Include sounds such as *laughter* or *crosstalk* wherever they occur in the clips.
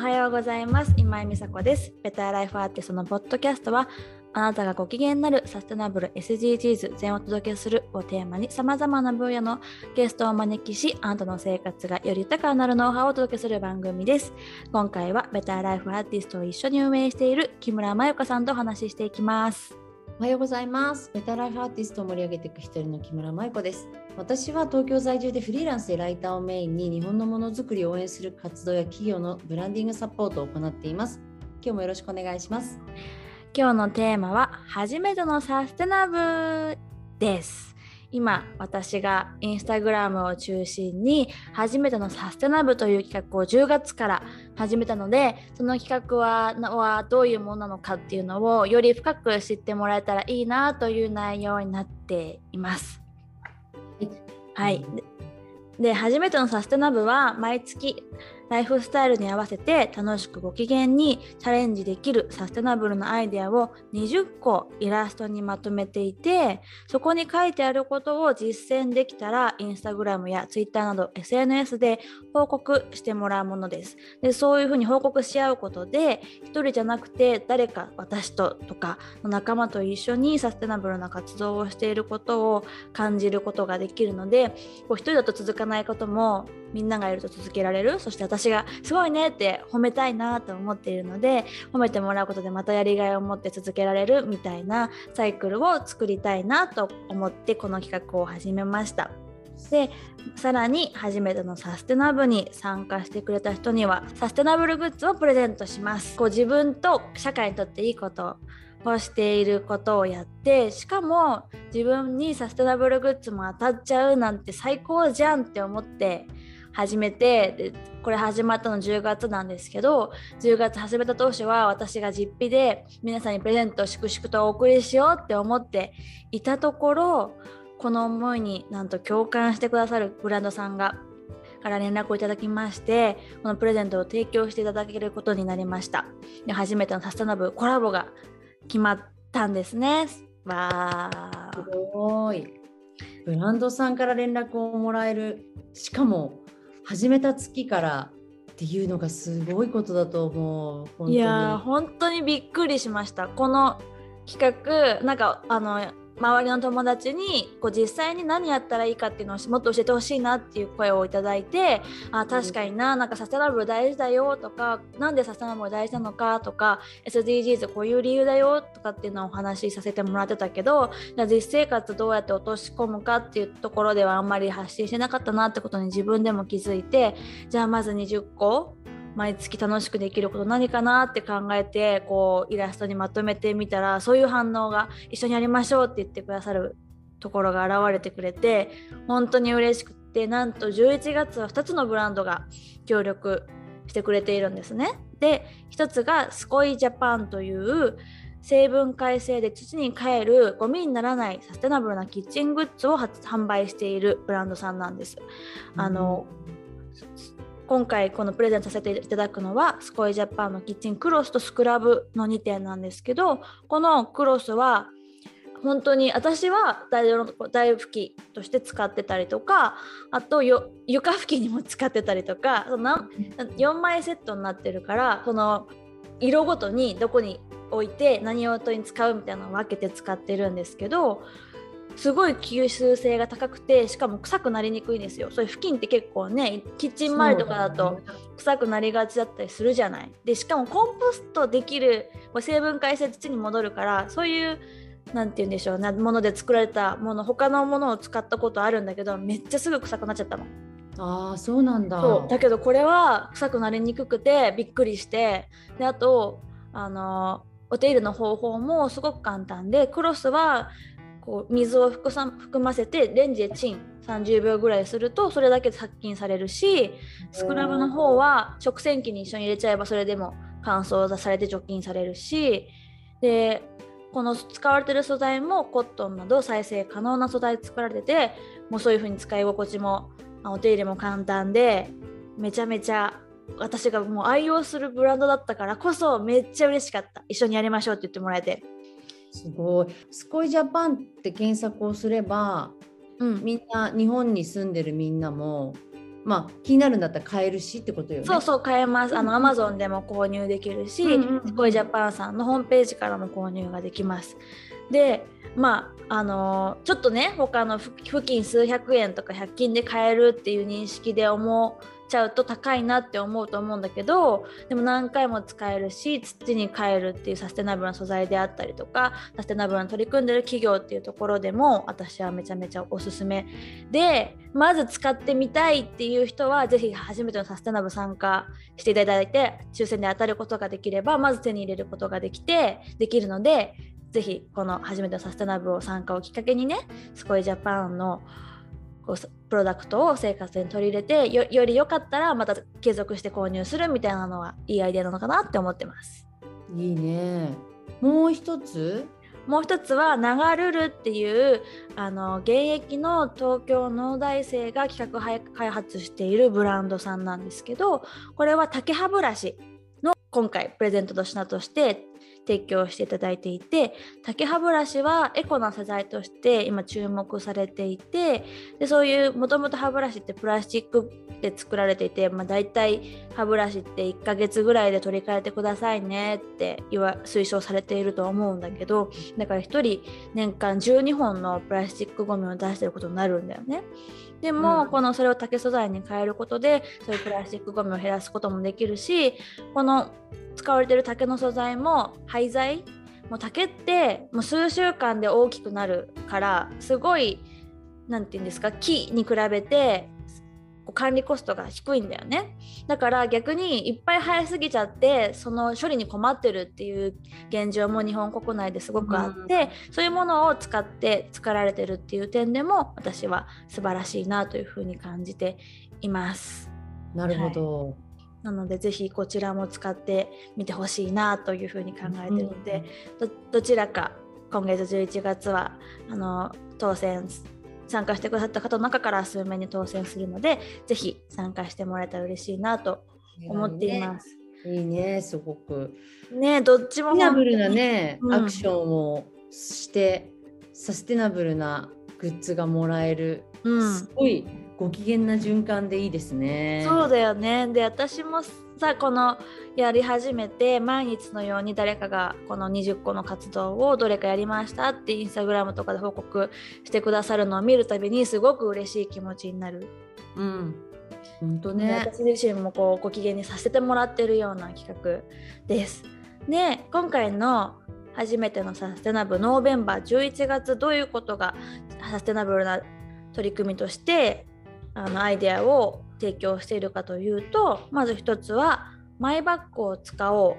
はようございます。今井美佐子です。ベターライフアーティストのポッドキャストはあなたがご機嫌になるサステナブル SDGs 全をお届けするをテーマに様々な分野のゲストをお招きしあなたの生活がより豊かになるノウハウをお届けする番組です。今回はベターライフアーティストを一緒に運営している木村真由香さんとお話ししていきます。おはようございます。ベタライフアーティストを盛り上げていく一人の木村舞子です。私は東京在住でフリーランスでライターをメインに日本のものづくりを応援する活動や企業のブランディングサポートを行っています。今日もよろしくお願いします。今日のテーマは初めてのサステナブルです今私がインスタグラムを中心に初めてのサステナブルという企画を10月から始めたのでその企画ははどういうものなのかっていうのをより深く知ってもらえたらいいなという内容になっています。はい、で初めてのサステナブは毎月ライフスタイルに合わせて楽しくご機嫌にチャレンジできるサステナブルなアイデアを20個イラストにまとめていてそこに書いてあることを実践できたらインスタグラムやツイッターなど SNS で報告してもらうものです。でそういうふうに報告し合うことで1人じゃなくて誰か私ととかの仲間と一緒にサステナブルな活動をしていることを感じることができるのでこう1人だと続かないこともみんながいると続けられるそして私がすごいねって褒めたいなと思っているので褒めてもらうことでまたやりがいを持って続けられるみたいなサイクルを作りたいなと思ってこの企画を始めました。でさらに初めてのサステナブルに参加してくれた人にはサステナブルグッズをプレゼントします。こう自分と社会にとっていいことをしていることをやってしかも自分にサステナブルグッズも当たっちゃうなんて最高じゃんって思って始めてでこれ始まったの10月なんですけど10月始めた当初は私が実費で皆さんにプレゼントを粛々とお送りしようって思っていたところこの思いになんと共感してくださるブランドさんがから連絡をいただきましてこのプレゼントを提供していただけることになりましたで初めてのサステナブコラボが決まったんですねわーすごい。ブランドさんから連絡をもらえる。しかも始めた月からっていうのがすごいことだと思う。いや本当にびっくりしましたこの企画なんかあの周りの友達にこう実際に何やったらいいかっていうのをもっと教えてほしいなっていう声をいただいてあ確かにななんかサステナブル大事だよとかなんでサステナブル大事なのかとか SDGs こういう理由だよとかっていうのをお話しさせてもらってたけど実生活どうやって落とし込むかっていうところではあんまり発信してなかったなってことに自分でも気づいてじゃあまず20個毎月楽しくできること何かなって考えてこうイラストにまとめてみたらそういう反応が一緒にやりましょうって言ってくださるところが現れてくれて本当に嬉しくてなんと11月は2つのブランドが協力してくれているんですね。で1つがスコイジャパンという成分改正で土に帰るゴミにならないサステナブルなキッチングッズを販売しているブランドさんなんです。あの、今回このプレゼントさせていただくのはスコイジャパンのキッチンクロスとスクラブの2点なんですけどこのクロスは本当に私は台台拭きとして使ってたりとかあとよ床拭きにも使ってたりとかその4枚セットになってるからその色ごとにどこに置いて何用途に使うみたいなのを分けて使ってるんですけどすごい吸収性が高くてしかも臭くなりにくいんですよ。そういう布巾って結構ねキッチン周りとかだと臭くなりがちだったりするじゃない。でしかもコンポストできる成分解性土に戻るからそういうなんて言うんでしょうなもので作られたもの他のものを使ったことあるんだけどめっちゃすぐ臭くなっちゃったの。ああそうなんだ。そう。だけどこれは臭くなりにくくてびっくりして。であとあのお手入れの方法もすごく簡単でクロスはこう水を含ませてレンジでチン30秒ぐらいするとそれだけで殺菌されるしスクラブの方は食洗機に一緒に入れちゃえばそれでも乾燥されて除菌されるしでこの使われてる素材もコットンなど再生可能な素材作られててもうそういう風に使い心地もお手入れも簡単でめちゃめちゃ私がもう愛用するブランドだったからこそめっちゃ嬉しかった。一緒にやりましょうって言ってもらえてすごい。スコイジャパンって検索をすれば、うん、みんな日本に住んでるみんなもまあ気になるんだったら買えるしってことよね。そうそう買えますあのうん Amazon でも購入できるし、うんうんうんすごい。ジャパンさんのホームページからも購入ができますでまああのちょっとね他の付付近数百円とか100均で買えるってい。う認識で思っちゃうと高いなって思うと思うんだけどでも何回も使えるし土に変えるっていうサステナブルな素材であったりとかサステナブルな取り組んでる企業っていうところでも私はめちゃめちゃおすすめでまず使ってみたいっていう人はぜひ初めてのサステナブル参加していただいて抽選で当たることができればまず手に入れることができてできるのでぜひこの初めてのサステナブルを参加をきっかけにねスコイジャパンのこうプロダクトを生活に取り入れてよより良かったらまた継続して購入するみたいなのはいいアイデアなのかなって思ってます。いいね。もう一つ？もう一つはナルルっていうあの現役の東京農大生が企画開発しているブランドさんなんですけどこれは竹歯ブラシの今回プレゼントの品として提供していただいていて竹歯ブラシはエコな素材として今注目されていてでそういうもともと歯ブラシってプラスチックで作られていて、まあ、大体歯ブラシって1ヶ月ぐらいで取り替えてくださいねって言わ推奨されていると思うんだけどだから1人年間12本のプラスチックゴミを出してることになるんだよね。でも、うんこのそれを竹素材に変えることでそういうプラスチックゴミを減らすこともできるしこの使われてる竹の素材も廃材？もう竹ってもう数週間で大きくなるからすごいなんて言うんですか木に比べて管理コストが低いんだよねだから逆にいっぱい生えすぎちゃってその処理に困ってるっていう現状も日本国内ですごくあって、そういうものを使って作られてるっていう点でも私は素晴らしいなというふうに感じています。なるほど。なのでぜひこちらも使ってみてほしいなというふうに考えてるので、どどちらか今月11月はあの当選参加してくださった方の中から数名に当選するのでぜひ参加してもらえたら嬉しいなと思っています。いいね、すごく。ねどっちもナブルなね、うんアクションをして、サステナブルなグッズがもらえる。うんすごいご機嫌な循環でいいですね。そうだよねで私もさこのやり始めて毎日のように誰かがこの20個の活動をどれかやりましたってインスタグラムとかで報告してくださるのを見るたびにすごく嬉しい気持ちになる、うん。本当でね。私自身もこうご機嫌にさせてもらってるような企画です。で今回の初めてのサステナブルノーベンバー11月どういうことがサステナブルな取り組みとしてあのアイデアを提供しているかというとまず一つはマイバッグを使お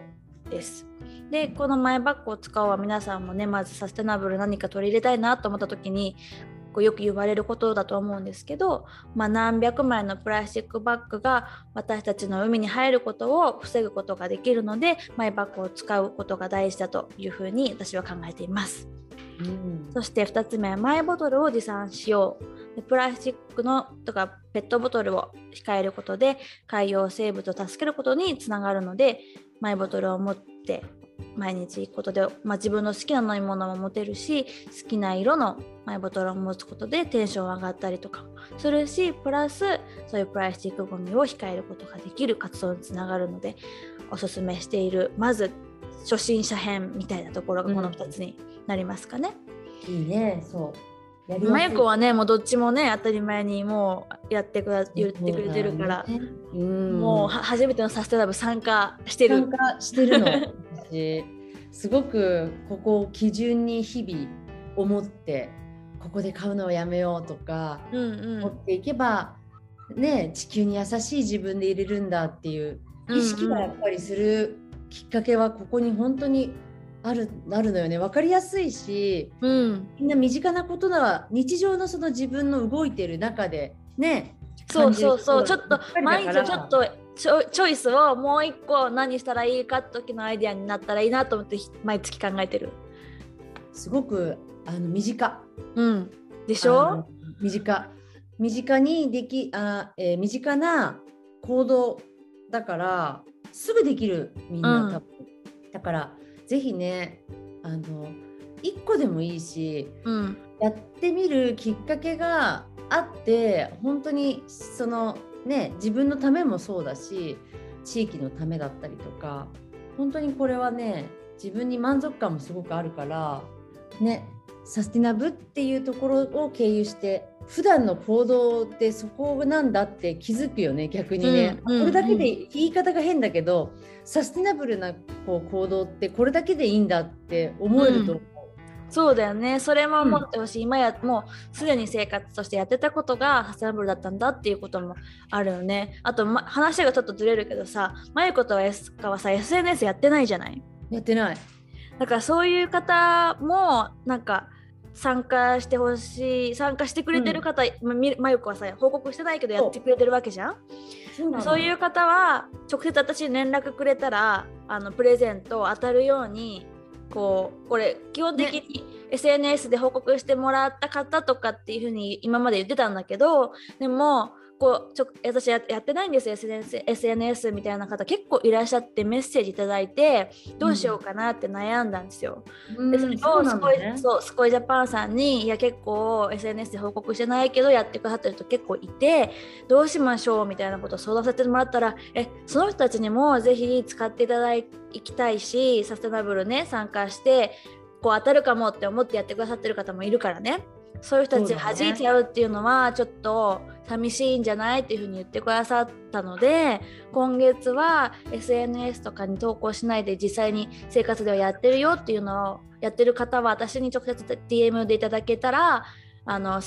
うです。でこのマイバッグを使おうは皆さんもねまずサステナブル何か取り入れたいなと思った時にこうよく言われることだと思うんですけど、まあ、何百枚のプラスチックバッグが私たちの海に入ることを防ぐことができるのでマイバッグを使うことが大事だというふうに私は考えています。うん。そして2つ目マイボトルを持参しよう。プラスチックのとかペットボトルを控えることで海洋生物を助けることにつながるのでマイボトルを持って毎日行くことで、まあ、自分の好きな飲み物も持てるし好きな色のマイボトルを持つことでテンション上がったりとかするしプラスそういうプラスチックごみを控えることができる活動につながるのでおすすめしているまず初心者編みたいなところがこの2つになりますかね。いいね、そう。やりまゆこはねもうどっちもね当たり前にもうやってくだ言ってくれてるから、ねうん、もうは初めてのサステナブル参加してる。参。加してるの私。*laughs* すごくここを基準に日々思ってここで買うのをやめようとかうんうん。持っていけば、ね地球に優しい自分で入れるんだっていう意識がやっぱりするきっかけはここに本当にあるあるのよね。分かりやすいしうん、みんな身近なことなら日常のその自分の動いてる中でねそうそうそう。ちょっと毎日ちょっとチョチョイスをもう一個何したらいいかって時のアイデアになったらいいなと思ってひ毎月考えてる。すごくあの身近。うん、でしあょの身近。身近にできあ、えー身近な行動だからすぐできるみんな、うん。多分。だからぜひねあの1個でもいいしうん。やってみるきっかけがあって本当にそのね自分のためもそうだし地域のためだったりとか本当にこれはね自分に満足感もすごくあるからねサスティナブっていうところを経由して普段の行動ってそこなんだって気づくよね逆にね、うんうんこれだけで言い方が変だけどサスティナブルなこう行動ってこれだけでいいんだって思えると思う。そうだよね。それも思ってほしい、今やもうすでに生活としてやってたことがサステナブルだったんだっていうこともあるよね。あと、ま、話がちょっとずれるけどさまゆことは S かはさ SNS やってないじゃない？やってない。だからそういう方もなんか参加してほしい参加してくれてる方、まみまゆこはさ報告してないけどやってくれてるわけじゃん？そうそういう方は直接私に連絡くれたらあのプレゼント当たるようにこうこれ基本的に SNS で報告してもらった方とかっていうふうに今まで言ってたんだけどでもこうちょ私ややってないんですよ SNS, SNS みたいな方結構いらっしゃってメッセージいただいてどうしようかなって悩んだんですよ。うんでそれをスコイ,、なのね。そうスコイジャパンさんにいや結構 SNS で報告してないけどやってくださってる人結構いてどうしましょうみたいなことを相談させてもらったらえその人たちにもぜひ使っていただきたいしサステナブルね参加してこう当たるかもって思ってやってくださってる方もいるからねそういう人たちが弾いちゃうっていうのはちょっと寂しいんじゃないっていうふうに言ってくださったので今月は SNS とかに投稿しないで実際に生活ではやってるよっていうのをやってる方は私に直接 DM でいただけたらあの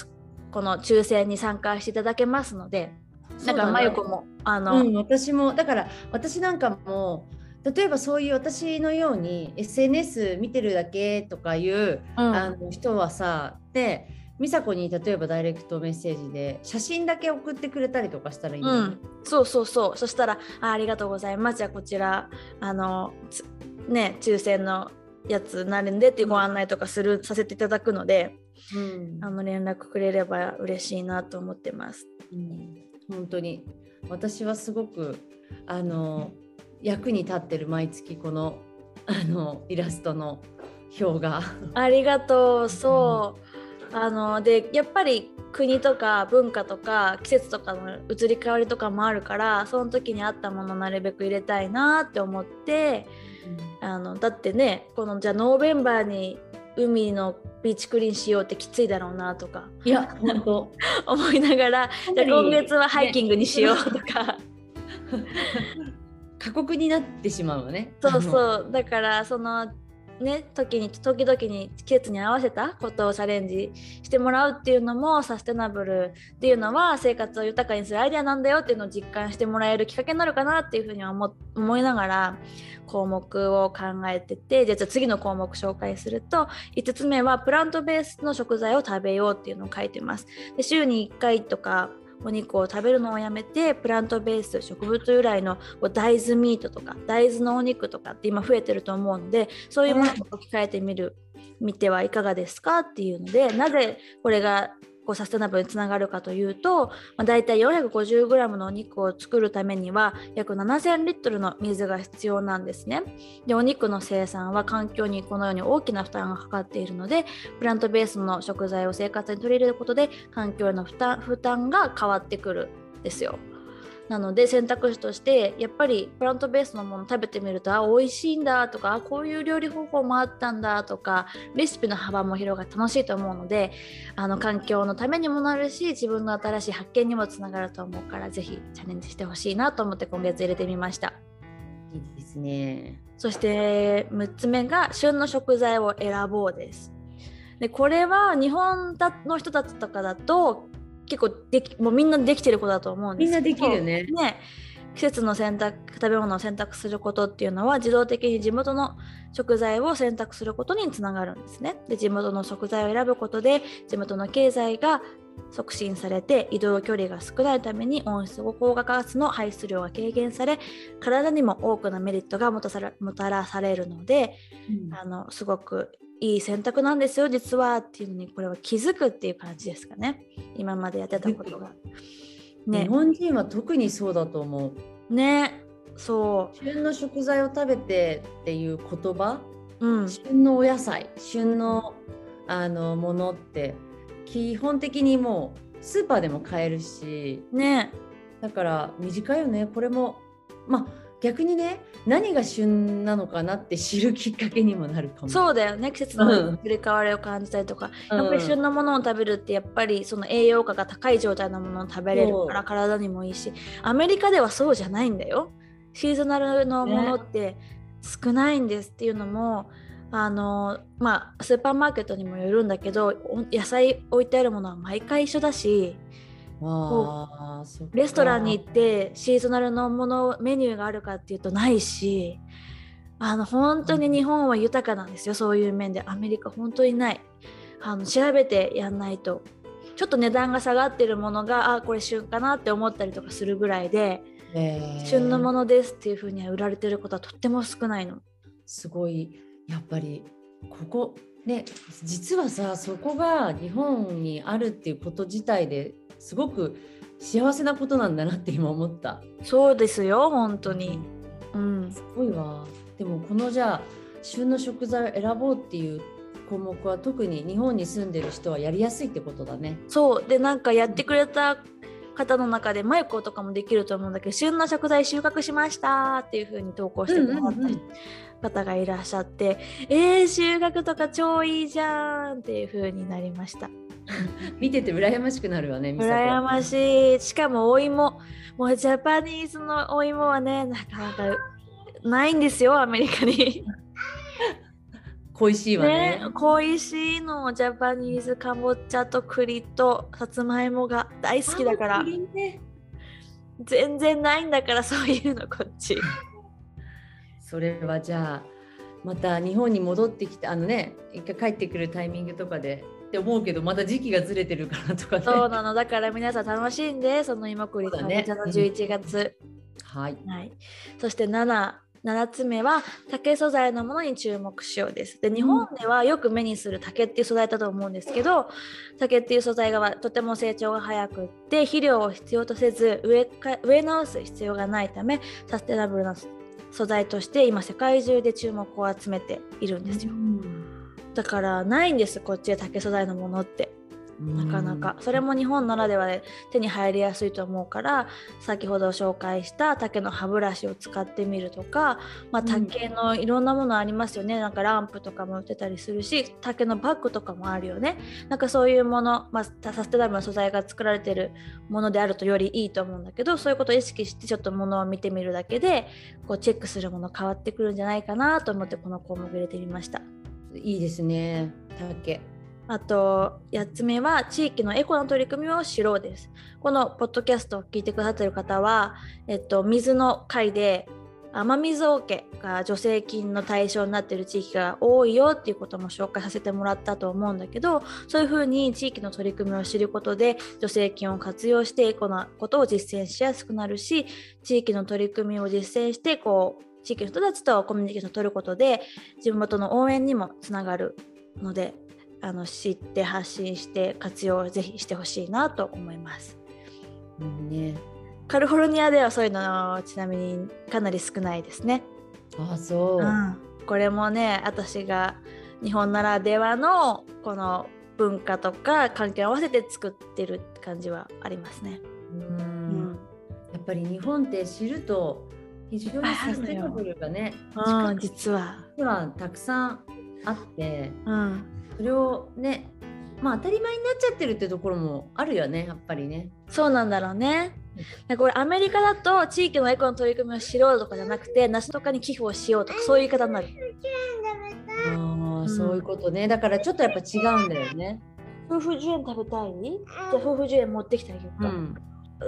この抽選に参加していただけますので。だからまゆこもあの、うん、私もだから私なんかも例えばそういう私のように SNS 見てるだけとかいう、うん。あの人はさで美佐子に例えばダイレクトメッセージで写真だけ送ってくれたりとかしたらいいんだよね。うん、そうそうそう。そしたらあありがとうございます。じゃあこちらあのつね抽選のやつになるんでっていうご案内とかするさせていただくのでうん。あの連絡くれれば嬉しいなと思ってます。うん。本当に。私はすごくあの役に立ってる毎月このあのイラストの表が。ありがとうそう、あのでやっぱり国とか文化とか季節とかの移り変わりとかもあるからその時に合ったものなるべく入れたいなって思ってあのだってねこのじゃあノーベンバーに海のビーチクリーンしようってきついだろうなとかいや本当 *laughs* 思いながらじゃあ今月はハイキングにしようとか、*laughs* 過酷になってしまうわね。そうう。そうだからそのね時に時々に季節に合わせたことをチャレンジしてもらうっていうのもサステナブルっていうのは生活を豊かにするアイデアなんだよっていうのを実感してもらえるきっかけになるかなっていうふうには思思いながら項目を考えててじゃあ次の項目紹介すると5つ目はプラントベースの食材を食べようっていうのを書いてます。で週に1回とかお肉を食べるのをやめてプラントベース植物由来の大豆ミートとか大豆のお肉とかって今増えてると思うのでそういうものを置き換えてみる見てはいかがですかっていうのでなぜこれがこうサステナブルにつながるかというと、まあ、大体 450g のお肉を作るためには約7000リットルの水が必要なんですね。でお肉の生産は環境にこのように大きな負担がかかっているのでプラントベースの食材を生活に取り入れることで環境への負担負担が変わってくるんですよ。なので選択肢としてやっぱりプラントベースのもの食べてみるとあ美味しいんだとかあこういう料理方法もあったんだとかレシピの幅も広がって楽しいと思うのであの環境のためにもなるし自分の新しい発見にもつながると思うからぜひチャレンジしてほしいなと思って今月入れてみました。いいですね。そして6つ目が旬の食材を選ぼうです。でこれは日本の人たちとかだと結構できもうみんなできてることだと思うんですけど。みんなできるね。ね。季節の選択食べ物を選択することっていうのは自動的に地元の食材を選択することにつながるんですね。で地元の食材を選ぶことで地元の経済が促進されて移動距離が少ないために温室効果ガスの排出量が軽減され体にも多くのメリットがもたらされるのであのすごくいい選択なんですよ実はっていうのにこれは気づくっていう感じですかね。今までやってたことが。日ね。本人は特にそうだと思う。ね。そう。旬の食材を食べてっていう言葉？うん、旬のお野菜旬のあのものって基本的にもうスーパーでも買えるしね。だから短いよね。これもまあ逆にね何が旬なのかなって知るきっかけにもなるかも。そうだよね。季節の移り変わりを感じたりとか、うん。やっぱり旬のものを食べるってやっぱりその栄養価が高い状態のものを食べれるから体にもいいし。アメリカではそうじゃないんだよ。シーズナルのものって少ないんですっていうのも、あのまあスーパーマーケットにもよるんだけどお野菜置いてあるものは毎回一緒だしレストランに行ってシーズナルのものメニューがあるかっていうとないしあの本当に日本は豊かなんですよそういう面で。アメリカ本当にない。あの調べてやんないと。ちょっと値段が下がってるものがあこれ旬かなって思ったりとかするぐらいでへー。旬のものですっていう風には売られてることはとっても少ないの。すごいやっぱりここね実はさそこが日本にあるっていうこと自体ですごく幸せなことなんだなって今思った。そうですよ本当に。うん、すごいわ。でもこのじゃあ旬の食材を選ぼうっていう項目は特に日本に住んでる人はやりやすいってことだね。そうでなんかやってくれた方の中でマイコとかもできると思うんだけど旬の食材収穫しましたっていう風に投稿してくださったり方がいらっしゃって、えー、収穫とか超いいじゃんっていう風になりました。*laughs* 見てて羨ましくなるわね。羨ましい。しかもお芋もうジャパニーズのお芋はねなかなかないんですよアメリカに恋しいわね。ね。恋しいのジャパニーズかぼちゃと栗とさつまいもが大好きだから。ね全然ないんだからそういうのこっち。*laughs* それはじゃあまた日本に戻ってきてあのね一回帰ってくるタイミングとかでって思うけどまた時期がずれてるからとかね。そうなの。だから皆さん楽しんでその芋栗かぼちゃの11月、はい。はい、そして7 7つ目は竹素材のものに注目しようです。で日本ではよく目にする竹っていう素材だと思うんですけど竹っていう素材がとても成長が早くって肥料を必要とせず植えか植え直す必要がないためサステナブルな素材として今世界中で注目を集めているんですよ。だからないんですこっちで竹素材のものって。なかなかそれも日本ならではで手に入りやすいと思うから先ほど紹介した竹の歯ブラシを使ってみるとか、まあ、うん竹のいろんなものありますよねなんかランプとかも売ってたりするし竹のバッグとかもあるよねなんかそういうもの、まあ、サステナブルな素材が作られてるものであるとよりいいと思うんだけどそういうことを意識してちょっとものを見てみるだけでこうチェックするもの変わってくるんじゃないかなと思ってこの項目入れてみました。いいですね。竹。あと8つ目は地域のエコの取り組みを知ろうです。このポッドキャストを聞いてくださっている方は、えっと、水の回で雨水桶が助成金の対象になっている地域が多いよっていうことも紹介させてもらったと思うんだけどそういうふうに地域の取り組みを知ることで助成金を活用してエコなことを実践しやすくなるし地域の取り組みを実践してこう地域の人たちとコミュニケーションを取ることで地元の応援にもつながるのであの知って発信して活用をぜひしてほしいなと思います。うんね。カリフォルニアではそういうのちなみにかなり少ないですね。あそう。うん、これもね私が日本ならではのこの文化とか環境に合わせて作ってる感じはありますね。ううんん。やっぱり日本って知ると非常にサステナブルがね、うん、実はたくさんあって、うん、それをね、まあ当たり前になっちゃってるってところもあるよね、やっぱりね。そうなんだろうね。これアメリカだと地域のエコの取り組みをしろとかじゃなくて梨とかに寄付をしようとかそういう言い方になる。ああ、んそういうことね。だからちょっとやっぱ違うんだよね。夫婦10円食べたい？じゃあ夫婦10円持ってきてあげようか。うん。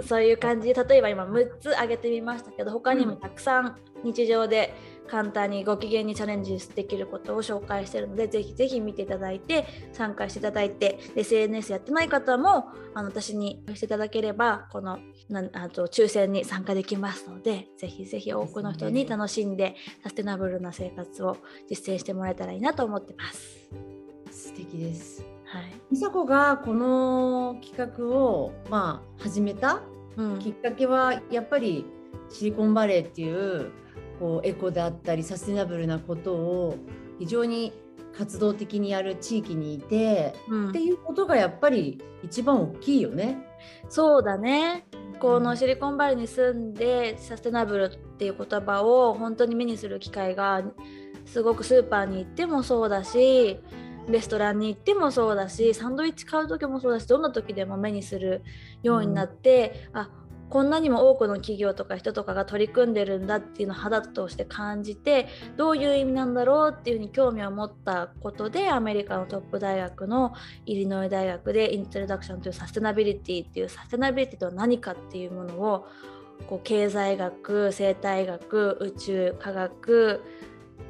そういう感じで例えば今6つ挙げてみましたけど他にもたくさん日常で簡単にご機嫌にチャレンジできることを紹介しているのでぜひぜひ見ていただいて参加していただいて SNS やってない方もあの私にしていただければこのなんあと抽選に参加できますのでぜひぜひ多くの人に楽しんでサステナブルな生活を実践してもらえたらいいなと思ってます。素敵です。はい美佐子がこの企画をまあ始めたうんきっかけはやっぱりシリコンバレーっていうこうエコであったりサステナブルなことを非常に活動的にやる地域にいて、うん。っていうことがやっぱり一番大きいよね。そうだね。このシリコンバレーに住んでサステナブルっていう言葉を本当に目にする機会がすごくスーパーに行ってもそうだしレストランに行ってもそうだしサンドイッチ買う時もそうだしどんな時でも目にするようになって、あこんなにも多くの企業とか人とかが取り組んでるんだっていうのを肌として感じてどういう意味なんだろうっていうふうに興味を持ったことでアメリカのトップ大学のイリノイ大学でイントロダクションというサステナビリティっていうサステナビリティとは何かっていうものをこう経済学生態学宇宙科学、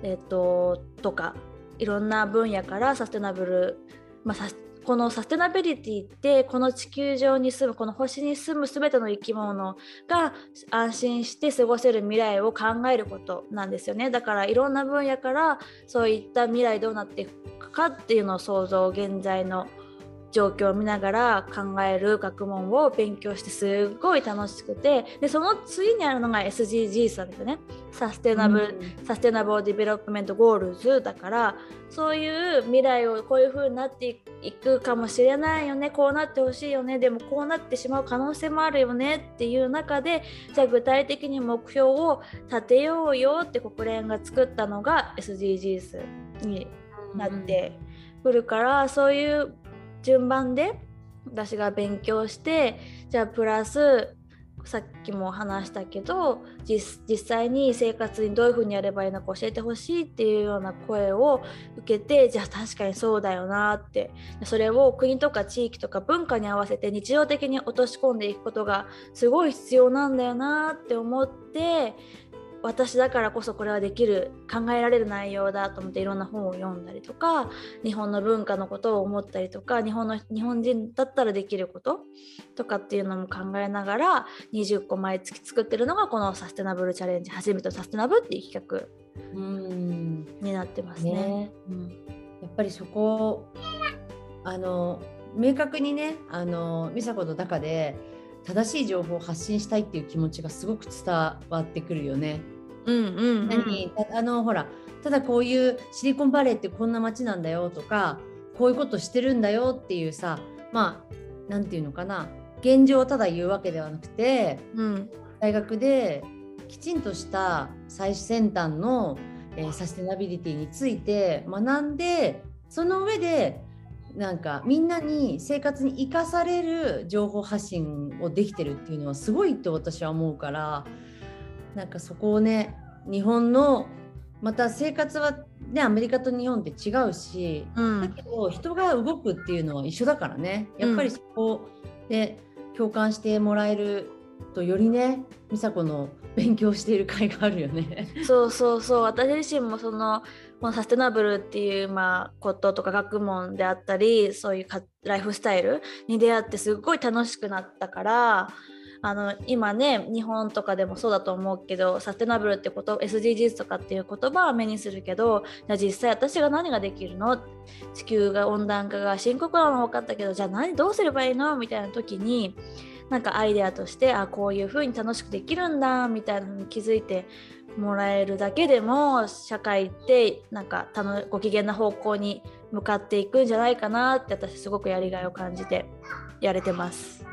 えっととかいろんな分野からサステナブル、まあ、サスこのサステナビリティってこの地球上に住むこの星に住む全ての生き物が安心して過ごせる未来を考えることなんですよね。だからいろんな分野からそういった未来どうなっていくかっていうのを想像現在の状況を見ながら考える学問を勉強してすごい楽しくてでその次にあるのが SDGs なんですよねサステナブル、 Sustainable Development Goals だからそういう未来をこういう風になっていくかもしれないよねこうなってほしいよねでもこうなってしまう可能性もあるよねっていう中でじゃあ具体的に目標を立てようよって国連が作ったのが SDGs になってくるから、そういう順番で私が勉強してじゃあプラスさっきも話したけど実実際に生活にどういうふうにやればいいのか教えてほしいっていうような声を受けてじゃあ確かにそうだよなって。それを国とか地域とか文化に合わせて日常的に落とし込んでいくことがすごい必要なんだよなって思って私だからこそこれはできる考えられる内容だと思っていろんな本を読んだりとか日本の文化のことを思ったりとか日本の日本人だったらできることとかっていうのも考えながら20個毎月作ってるのがこのサステナブルチャレンジ初めてのサステナブルっていう企うん。画になってますね。ね。うん。やっぱりそこあの明確にねあの美佐子の中で正しい情報を発信したいっていう気持ちがすごく伝わってくるよね。うんうんうん。何？たあのほらただこういうシリコンバレーってこんな街なんだよとかこういうことしてるんだよっていうさまあなんていうのかな。現状をただ言うわけではなくてうん。大学できちんとした最先端の、えーサステナビリティについて学んでその上でなんかみんなに生活に生かされる情報発信をできてるっていうのはすごいと私は思うからなんかそこをね日本のまた生活はねアメリカと日本って違うしうん。だけど人が動くっていうのは一緒だからね。やっぱりそこで共感してもらえるとよりね美佐子の勉強している甲斐があるよね。そうそうそう。私自身もそのこのサステナブルっていう、まあ、こととか学問であったりそういうライフスタイルに出会ってすっごい楽しくなったからあの今ね日本とかでもそうだと思うけどサステナブルってこと SDGs とかっていう言葉は目にするけどじゃあ実際私が何ができるの？地球が温暖化が深刻なのは分かったけどじゃあ何どうすればいいの？みたいな時になんかアイデアとしてあこういう風に楽しくできるんだみたいなのに気づいてもらえるだけでも社会ってなんか楽ご機嫌な方向に向かっていくんじゃないかなって私すごくやりがいを感じてやれてます。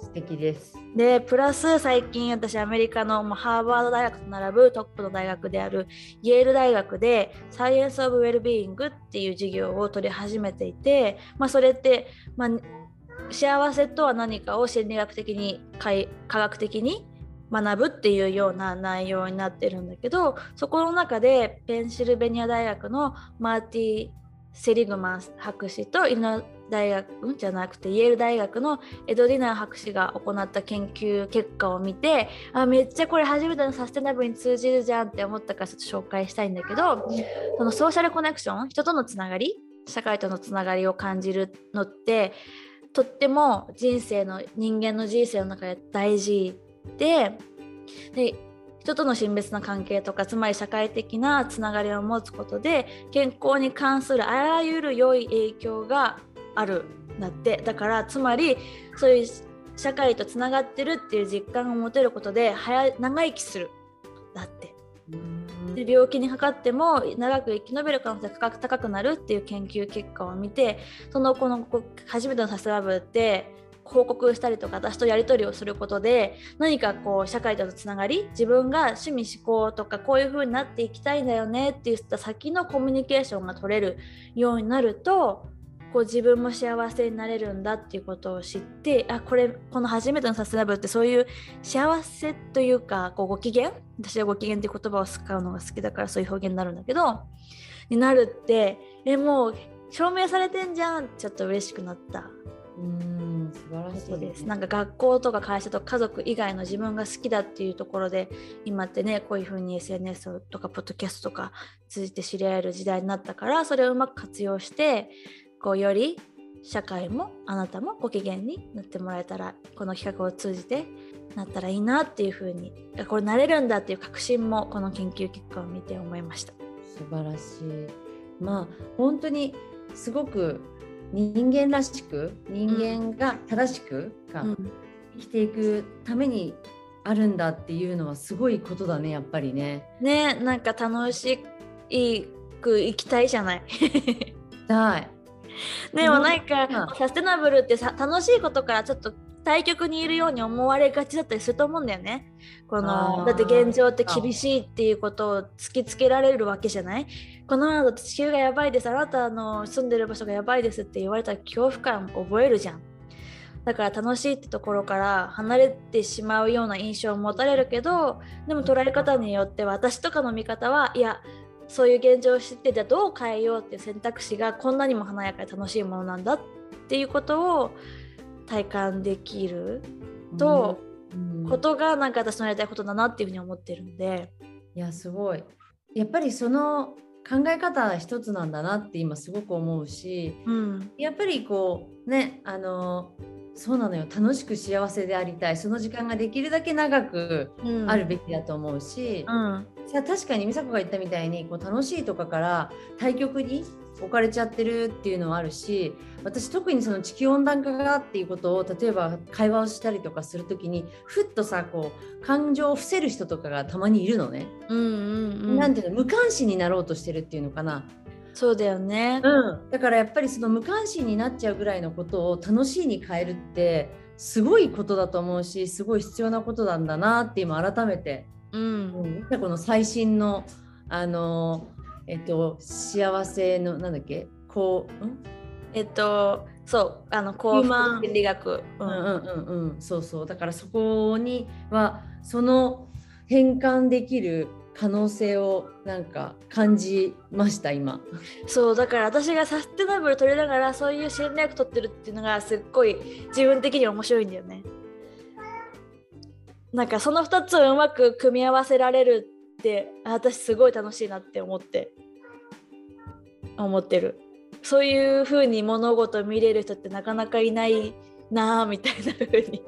素敵です。でプラス最近私アメリカのハーバード大学と並ぶトップの大学であるイェール大学でサイエンス・オブ・ウェルビーイングっていう授業を取り始めていて、まあ、それって、まあ、幸せとは何かを心理学的にかい科学的に学ぶっていうような内容になってるんだけどそこの中でペンシルベニア大学のマーティ・セリグマン博士とイノ大学じゃなくてイェール大学のエド・ディナー博士が行った研究結果を見てあめっちゃこれ初めてのサステナブルに通じるじゃんって思ったからちょっと紹介したいんだけどそのソーシャルコネクション人とのつながり社会とのつながりを感じるのってとっても人生の人間の人生の中で大事でで人との親密な関係とかつまり社会的なつながりを持つことで健康に関するあらゆる良い影響があるんだって。だからつまりそういう社会とつながってるっていう実感を持てることで早い長生きするだって。で病気にかかっても長く生き延びる可能性が高くなるっていう研究結果を見てそのこの初めてのサステナブルって報告したりとか私とやり取りをすることで何かこう社会とのつながり自分が趣味思考とかこういう風になっていきたいんだよねって言った先のコミュニケーションが取れるようになるとこう自分も幸せになれるんだっていうことを知ってあこれこの初めてのサステナブルってそういう幸せというかこうご機嫌？私はご機嫌って言葉を使うのが好きだからそういう表現になるんだけどになるってえもう証明されてんじゃん！ちょっと嬉しくなった。うん。素晴らしいことです。なんか学校とか会社とか家族以外の自分が好きだっていうところで今ってねこういうふうに SNS とかポッドキャストとか通じて知り合える時代になったからそれをうまく活用してこうより社会もあなたもご機嫌になってもらえたらこの企画を通じてなったらいいなっていうふうにあこれなれるんだっていう確信もこの研究結果を見て思いました。素晴らしい。まあ本当にすごく人間らしく人間が正しくがうん生きていくためにあるんだっていうのはすごいことだねやっぱりね。ねなんか楽しく生きたいじゃない。*laughs* だい。でもなんか、うんサステナブルってさ楽しいことからちょっと対極にいるように思われがちだったりすると思うんだよね。このだって現状って厳しいっていうことを突きつけられるわけじゃない？このままだと地球がやばいですあなたの住んでる場所がやばいですって言われたら恐怖感を覚えるじゃん。だから楽しいってところから離れてしまうような印象を持たれるけどでも捉え方によっては私とかの見方はいやそういう現状を知ってじゃあどう変えようっていう選択肢がこんなにも華やかで楽しいものなんだっていうことを体感できるとうん。ことがなんか私のやりたいことだなっていうふうに思ってるんで、いやすごい。やっぱりその考え方一つなんだなって今すごく思うしうん。やっぱりこうねあのそうなのよ。楽しく幸せでありたい。その時間ができるだけ長くうん、あるべきだと思うし、うん。さあ確かに美佐子が言ったみたいにこう楽しいとかから対極に置かれちゃってるっていうのはあるし私特にその地球温暖化がっていうことを例えば会話をしたりとかする時にふっとさこう感情を伏せる人とかがたまにいるのね、うんうんうん。なんていうの無関心になろうとしてるっていうのかな、そうだよね。うん、だからやっぱりその無関心になっちゃうぐらいのことを楽しいに変えるってすごいことだと思うしすごい必要なことなんだなって今改めて。うん。うん、この最新のあのえっと幸せのなんだっけ？こう、ん？えっとそうあの幸福心理学、ううんんうんうんうんそうそうだからそこにはその変換できる可能性をなんか感じました今。そうだから私がサステナブル取りながらそういう戦略取ってるっていうのがすっごい自分的に面白いんだよね。なんかその2つをうまく組み合わせられるってあ私すごい楽しいなって思って思ってる。そういう風に物事を見れる人ってなかなかいないなあみたいな風に。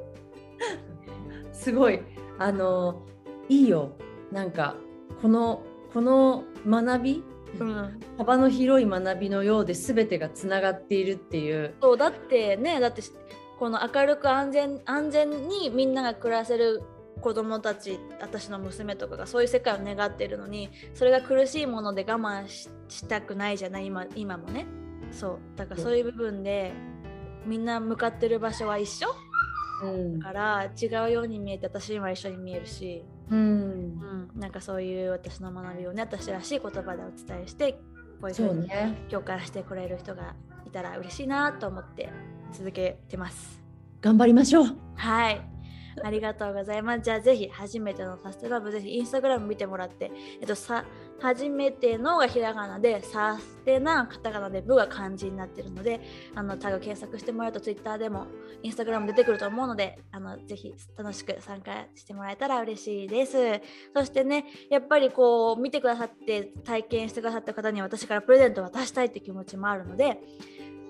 すごいあのいいよなんかこのこの学びうん、幅の広い学びのようで全てがつながっているっていう。そうだってねだってこの明るく安全安全にみんなが暮らせる子供たち私の娘とかがそういう世界を願ってるのにそれが苦しいもので我慢ししたくないじゃない今今もねそうだからそういう部分でみんな向かってる場所は一緒？うんだから違うように見えて私には一緒に見えるし、うんうん、なんかそういう私の学びをね私らしい言葉でお伝えしてこういうふそううにね。共感してくれる人がいたら嬉しいなと思って続けてます。頑張りましょう。はい。ありがとうございます。じゃあぜひ初めてのサステナブぜひインスタグラム見てもらって、えっとさ初めてのがひらがなでサステナカタカナでブが漢字になってるので、あのタグ検索してもらうとツイッターでもインスタグラム出てくると思うので、あのぜひ楽しく参加してもらえたら嬉しいです。そしてね、やっぱりこう見てくださって体験してくださった方に私からプレゼントを渡したいって気持ちもあるので、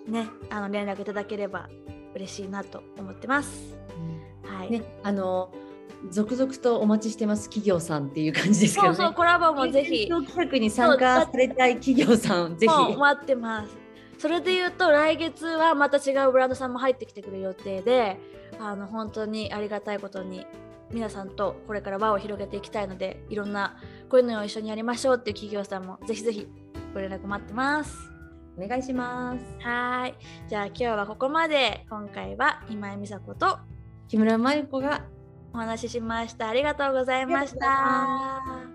ね、あの連絡いただければ嬉しいなと思ってます。はい。ね、あの続々とお待ちしてます企業さんっていう感じですけど、ね、そうそうコラボもぜひ企画に参加されたい企業さんぜひ待ってますそれで言うと来月はまた違うブランドさんも入ってきてくれる予定であの本当にありがたいことに皆さんとこれから輪を広げていきたいのでいろんなこういうのを一緒にやりましょうっていう企業さんもぜひぜひご連絡待ってます。お願いします。はい。じゃあ今日はここまで。今回は今井美佐子と木村真由子がお話ししました。ありがとうございました。